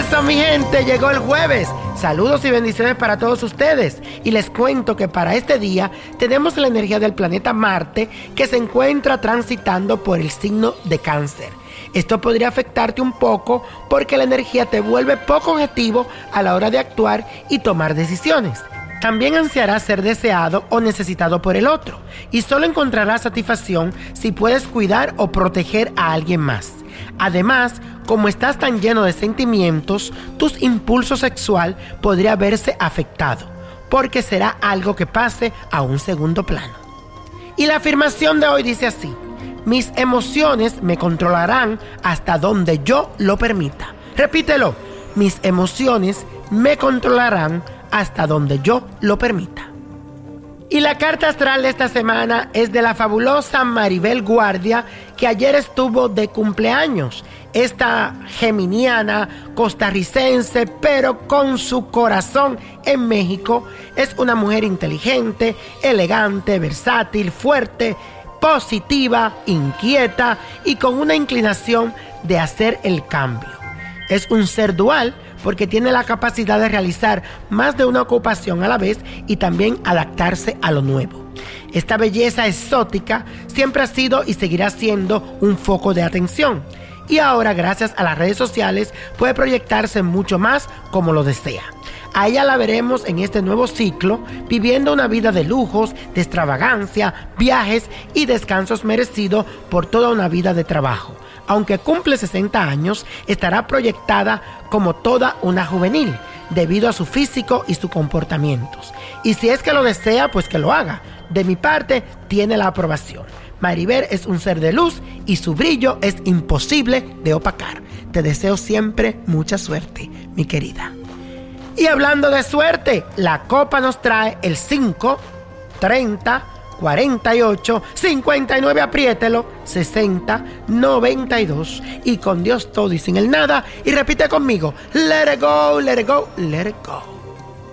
Eso, mi gente, llegó el jueves. Saludos y bendiciones para todos ustedes. Y les cuento que para este día tenemos la energía del planeta Marte que se encuentra transitando por el signo de cáncer. Esto podría afectarte un poco porque la energía te vuelve poco objetivo a la hora de actuar y tomar decisiones. También ansiarás ser deseado o necesitado por el otro y solo encontrarás satisfacción si puedes cuidar o proteger a alguien más. Además, como estás tan lleno de sentimientos, tu impulso sexual podría verse afectado, porque será algo que pase a un segundo plano. Y la afirmación de hoy dice así, mis emociones me controlarán hasta donde yo lo permita. Repítelo, mis emociones me controlarán hasta donde yo lo permita. Y la carta astral de esta semana es de la fabulosa Maribel Guardia, que ayer estuvo de cumpleaños. Esta geminiana costarricense, pero con su corazón en México, es una mujer inteligente, elegante, versátil, fuerte, positiva, inquieta y con una inclinación de hacer el cambio. Es un ser dual porque tiene la capacidad de realizar más de una ocupación a la vez y también adaptarse a lo nuevo. Esta belleza exótica siempre ha sido y seguirá siendo un foco de atención. Y ahora, gracias a las redes sociales, puede proyectarse mucho más como lo desea. A ella la veremos en este nuevo ciclo, viviendo una vida de lujos, de extravagancia, viajes y descansos merecidos por toda una vida de trabajo aunque cumple 60 años, estará proyectada como toda una juvenil, debido a su físico y sus comportamientos. Y si es que lo desea, pues que lo haga. De mi parte, tiene la aprobación. Maribel es un ser de luz y su brillo es imposible de opacar. Te deseo siempre mucha suerte, mi querida. Y hablando de suerte, la copa nos trae el 5, 30, 48, 59, apriételo, 60, 92 y con Dios todo y sin el nada. Y repite conmigo, let it go, let it go, let it go.